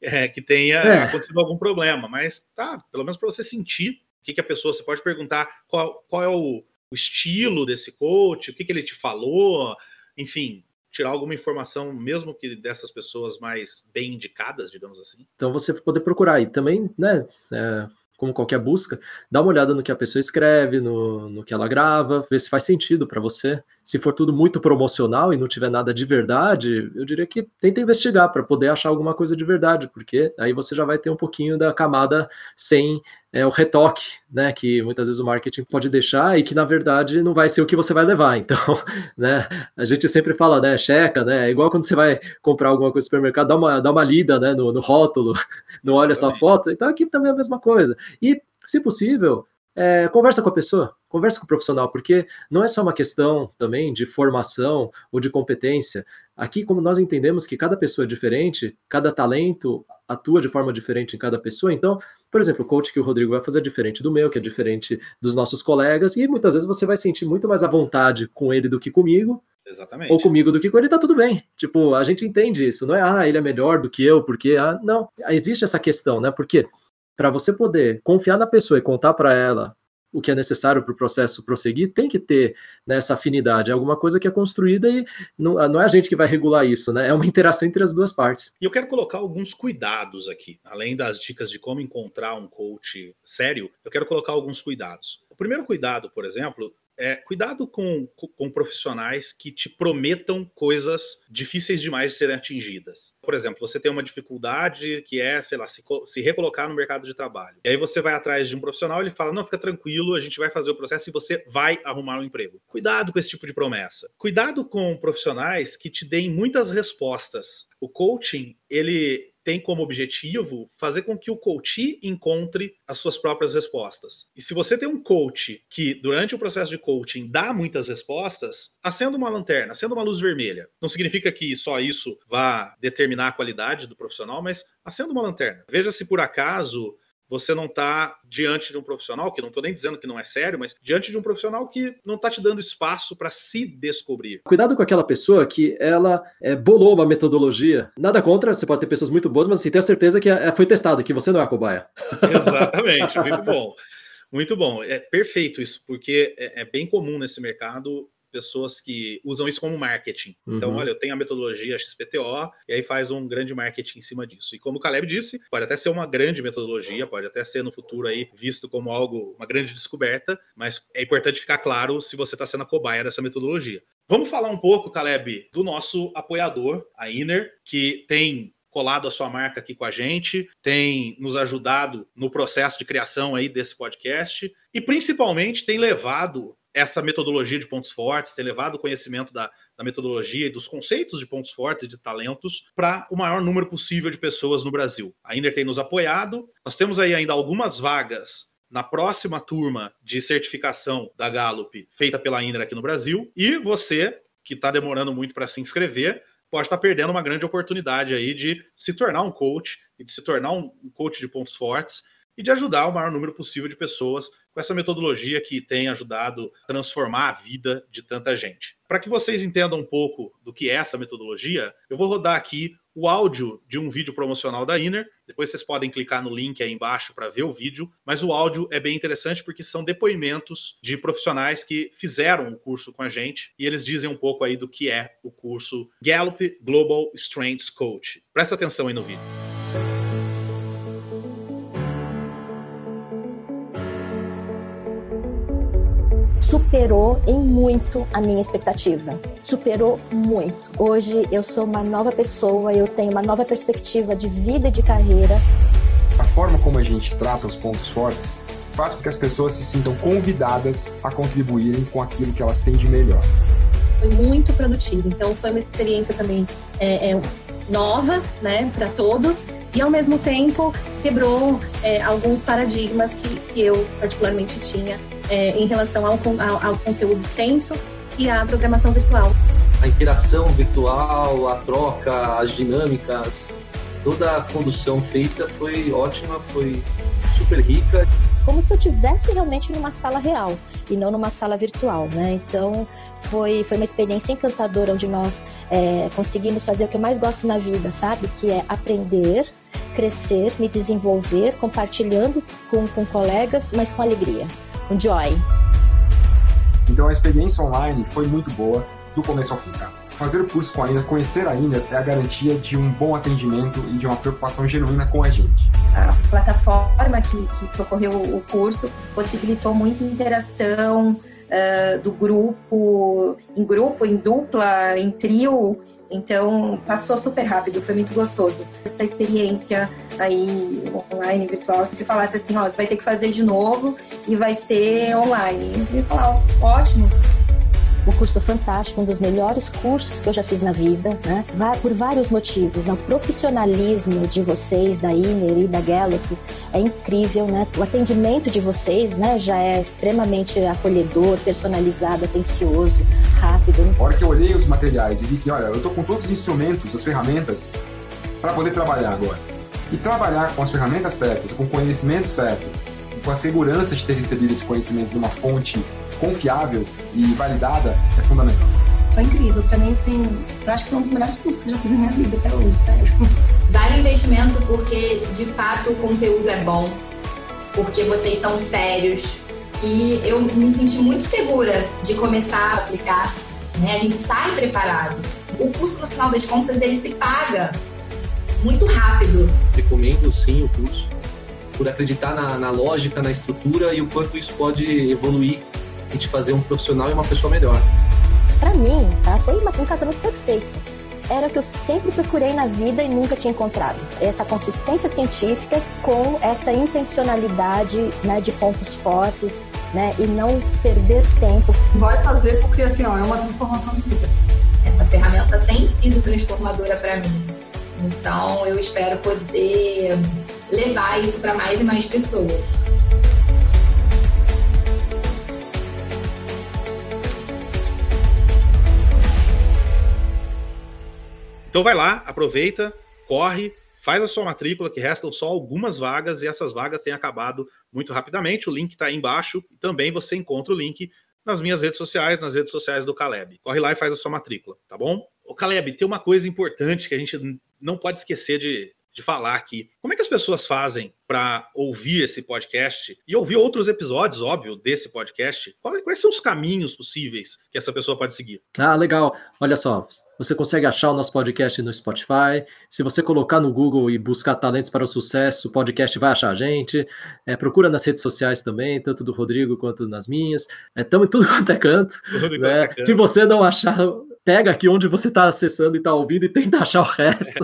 é, que tenha É. acontecido algum problema, mas tá, pelo menos para você sentir o que, que a pessoa. Você pode perguntar qual, qual é o, o estilo desse coach, o que, que ele te falou, enfim, tirar alguma informação, mesmo que dessas pessoas mais bem indicadas, digamos assim. Então você poder procurar. E também, né, é, como qualquer busca, dá uma olhada no que a pessoa escreve, no, no que ela grava, ver se faz sentido para você. Se for tudo muito promocional e não tiver nada de verdade, eu diria que tenta investigar para poder achar alguma coisa de verdade, porque aí você já vai ter um pouquinho da camada sem é, o retoque, né, que muitas vezes o marketing pode deixar e que na verdade não vai ser o que você vai levar. Então, né, a gente sempre fala, né, checa, né, é igual quando você vai comprar alguma coisa no supermercado, dá uma, dá uma lida, né, no, no rótulo, não olha só a Exatamente. foto. Então aqui também é a mesma coisa. E, se possível, é, conversa com a pessoa, conversa com o profissional, porque não é só uma questão também de formação ou de competência. Aqui, como nós entendemos que cada pessoa é diferente, cada talento atua de forma diferente em cada pessoa, então, por exemplo, o coach que o Rodrigo vai fazer é diferente do meu, que é diferente dos nossos colegas, e muitas vezes você vai sentir muito mais à vontade com ele do que comigo, Exatamente. ou comigo do que com ele, tá tudo bem. Tipo, a gente entende isso, não é, ah, ele é melhor do que eu, porque, ah, não, existe essa questão, né? Porque para você poder confiar na pessoa e contar para ela o que é necessário para o processo prosseguir, tem que ter né, essa afinidade, é alguma coisa que é construída e não, não é a gente que vai regular isso, né? É uma interação entre as duas partes. E eu quero colocar alguns cuidados aqui. Além das dicas de como encontrar um coach sério, eu quero colocar alguns cuidados. O primeiro cuidado, por exemplo, é cuidado com, com profissionais que te prometam coisas difíceis demais de serem atingidas. Por exemplo, você tem uma dificuldade que é, sei lá, se, se recolocar no mercado de trabalho. E aí você vai atrás de um profissional e ele fala: não, fica tranquilo, a gente vai fazer o processo e você vai arrumar um emprego. Cuidado com esse tipo de promessa. Cuidado com profissionais que te deem muitas respostas. O coaching, ele tem como objetivo fazer com que o coach encontre as suas próprias respostas. E se você tem um coach que, durante o processo de coaching, dá muitas respostas, acenda uma lanterna, acenda uma luz vermelha. Não significa que só isso vá determinar a qualidade do profissional, mas acenda uma lanterna. Veja se por acaso você não está diante de um profissional, que não estou nem dizendo que não é sério, mas diante de um profissional que não está te dando espaço para se descobrir. Cuidado com aquela pessoa que ela é, bolou uma metodologia. Nada contra, você pode ter pessoas muito boas, mas assim, tenha certeza que é, foi testado, que você não é a cobaia. Exatamente, muito bom. Muito bom, é perfeito isso, porque é, é bem comum nesse mercado pessoas que usam isso como marketing. Então, uhum. Então, olha, eu tenho a metodologia XPTO, e aí faz um grande marketing em cima disso. E como o Caleb disse, pode até ser uma grande metodologia, pode até ser no futuro aí visto como algo, uma grande descoberta, mas é importante ficar claro se você está sendo a cobaia dessa metodologia. Vamos falar um pouco, Caleb, do nosso apoiador, a Inner, que tem colado a sua marca aqui com a gente, tem nos ajudado no processo de criação aí desse podcast e principalmente tem levado essa metodologia de pontos fortes, ter levado o conhecimento da, da metodologia e dos conceitos de pontos fortes e de talentos para o maior número possível de pessoas no Brasil. A Inder tem nos apoiado, nós temos aí ainda algumas vagas na próxima turma de certificação da Gallup feita pela Inder aqui no Brasil, e você que está demorando muito para se inscrever, pode estar tá perdendo uma grande oportunidade aí de se tornar um coach e de se tornar um coach de pontos fortes e de ajudar o maior número possível de pessoas com essa metodologia que tem ajudado a transformar a vida de tanta gente. Para que vocês entendam um pouco do que é essa metodologia, eu vou rodar aqui o áudio de um vídeo promocional da Inner. Depois vocês podem clicar no link aí embaixo para ver o vídeo, mas o áudio é bem interessante porque são depoimentos de profissionais que fizeram o curso com a gente e eles dizem um pouco aí do que é o curso Gallup Global Strengths Coach. Presta atenção aí no vídeo. Superou em muito a minha expectativa. Superou muito. Hoje eu sou uma nova pessoa, eu tenho uma nova perspectiva de vida e de carreira. A forma como a gente trata os pontos fortes faz com que as pessoas se sintam convidadas a contribuírem com aquilo que elas têm de melhor. Foi muito produtivo, então foi uma experiência também é, é, nova, né, para todos e ao mesmo tempo quebrou é, alguns paradigmas que, que, eu particularmente tinha é, em relação ao, ao, ao conteúdo extenso e à programação virtual. A interação virtual, a troca, as dinâmicas, toda a condução feita foi ótima, foi super rica. Como se eu tivesse realmente numa sala real e não numa sala virtual, né? Então foi, foi uma experiência encantadora onde nós é, conseguimos fazer o que eu mais gosto na vida, sabe? Que é aprender, crescer, me desenvolver, compartilhando com, com colegas, mas com alegria, com joy. Então a experiência online foi muito boa, do começo ao fim. Tá? Fazer o curso com a Ina, conhecer a Ina é a garantia de um bom atendimento e de uma preocupação genuína com a gente. A plataforma que, que ocorreu o curso possibilitou muita interação, uh, do grupo, em grupo, em dupla, em trio. Então, passou super rápido, foi muito gostoso. Essa experiência aí online, virtual, se falasse assim, ó, você vai ter que fazer de novo e vai ser online. Eu ia falar, ótimo, um curso fantástico, um dos melhores cursos que eu já fiz na vida, né? Por vários motivos, né? O profissionalismo de vocês, da Iner e da Gallup, é incrível, né? O atendimento de vocês, né, já é extremamente acolhedor, personalizado, atencioso, rápido. A hora que eu olhei os materiais e vi que, olha, eu tô com todos os instrumentos, as ferramentas para poder trabalhar agora. E trabalhar com as ferramentas certas, com o conhecimento certo, com a segurança de ter recebido esse conhecimento de uma fonte confiável e validada é fundamental. Foi incrível. Pra mim, assim, eu acho que foi um dos melhores cursos que eu já fiz na minha vida até hoje, sério. Vale o investimento porque, de fato, o conteúdo é bom, porque vocês são sérios, que eu me senti muito segura de começar a aplicar. Né? A gente sai preparado. O curso, no final das contas, ele se paga muito rápido. Recomendo sim o curso, por acreditar na, na lógica, na estrutura e o quanto isso pode evoluir e te fazer um profissional e uma pessoa melhor. Para mim, tá? Foi uma, um casamento perfeito. Era o que eu sempre procurei na vida e nunca tinha encontrado. Essa consistência científica com essa intencionalidade né, de pontos fortes né, e não perder tempo. Vai fazer porque assim, ó, é uma transformação de vida. Essa ferramenta tem sido transformadora para mim. Então eu espero poder levar isso para mais e mais pessoas. Então vai lá, aproveita, corre, faz a sua matrícula, que restam só algumas vagas e essas vagas têm acabado muito rapidamente. O link está aí embaixo. Também você encontra o link nas minhas redes sociais, nas redes sociais do Caleb. Corre lá e faz a sua matrícula, tá bom? O Caleb, tem uma coisa importante que a gente não pode esquecer de, de falar aqui. Como é que as pessoas fazem para ouvir esse podcast e ouvir outros episódios, óbvio, desse podcast? Quais, são os caminhos possíveis que essa pessoa pode seguir? Ah, legal. Olha só, você consegue achar o nosso podcast no Spotify. Se você colocar no Google e buscar Talentos para o Sucesso, o podcast vai achar a gente. É, procura nas redes sociais também, tanto do Rodrigo quanto nas minhas. Estamos é, em tudo quanto é canto. Né? Se você não achar pega aqui onde você está acessando e está ouvindo e tenta achar o resto.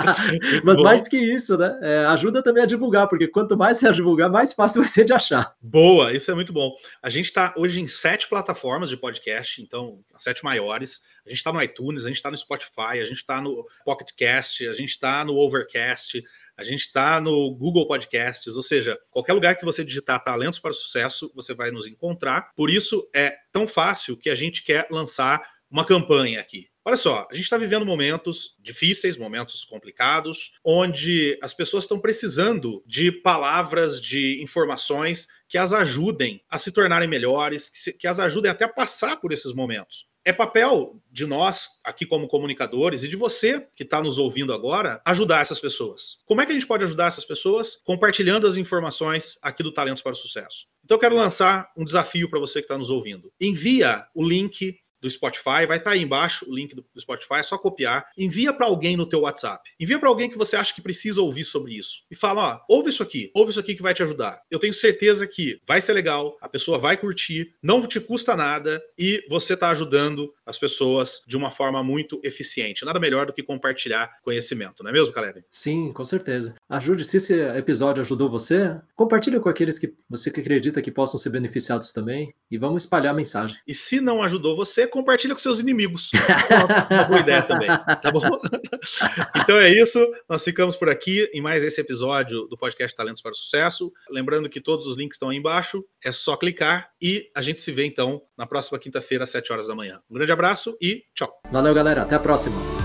Mas Bom. mais que isso, né? É, ajuda também a divulgar, porque quanto mais você divulgar, mais fácil vai ser de achar. Boa, isso é muito bom. A gente está hoje em sete plataformas de podcast, então, as sete maiores. A gente está no iTunes, a gente está no Spotify, a gente está no Pocket Cast, a gente está no Overcast. A gente está no Google Podcasts, ou seja, qualquer lugar que você digitar Talentos para o Sucesso, você vai nos encontrar. Por isso é tão fácil que a gente quer lançar uma campanha aqui. Olha só, a gente está vivendo momentos difíceis, momentos complicados, onde as pessoas estão precisando de palavras, de informações que as ajudem a se tornarem melhores, que, se, que as ajudem até a passar por esses momentos. É papel de nós, aqui como comunicadores, e de você que está nos ouvindo agora, ajudar essas pessoas. Como é que a gente pode ajudar essas pessoas? Compartilhando as informações aqui do Talentos para o Sucesso. Então, eu quero lançar um desafio para você que está nos ouvindo. Envia o link do Spotify, vai estar tá aí embaixo o link do, Spotify, é só copiar, envia para alguém no teu WhatsApp. Envia para alguém que você acha que precisa ouvir sobre isso. E fala, ó, ouve isso aqui, ouve isso aqui que vai te ajudar. Eu tenho certeza que vai ser legal, a pessoa vai curtir, não te custa nada e você está ajudando as pessoas de uma forma muito eficiente. Nada melhor do que compartilhar conhecimento, não é mesmo, Caleb? Sim, com certeza. Ajude, se esse episódio ajudou você, compartilhe com aqueles que você acredita que possam ser beneficiados também e vamos espalhar a mensagem. E se não ajudou você, compartilha com seus inimigos. uma, uma boa ideia também, tá bom? então é isso, nós ficamos por aqui em mais esse episódio do podcast Talentos para o Sucesso. Lembrando que todos os links estão aí embaixo, é só clicar e a gente se vê então na próxima quinta-feira às 7 horas da manhã. Um grande abraço e tchau. Valeu, galera, até a próxima.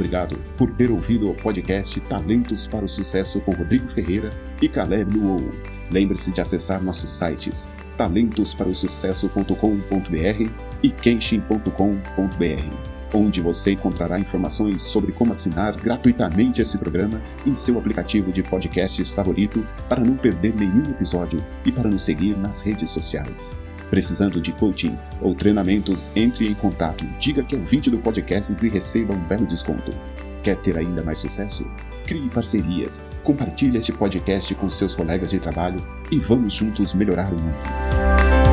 Obrigado por ter ouvido o podcast Talentos para o Sucesso com Rodrigo Ferreira e Caleb Luou. Lembre-se de acessar nossos sites talentosparosucesso.com.br e kenshin.com.br onde você encontrará informações sobre como assinar gratuitamente esse programa em seu aplicativo de podcasts favorito para não perder nenhum episódio e para nos seguir nas redes sociais. Precisando de coaching ou treinamentos, entre em contato, diga que é vídeo do podcast e receba um belo desconto. Quer ter ainda mais sucesso? Crie parcerias, compartilhe este podcast com seus colegas de trabalho e vamos juntos melhorar o mundo.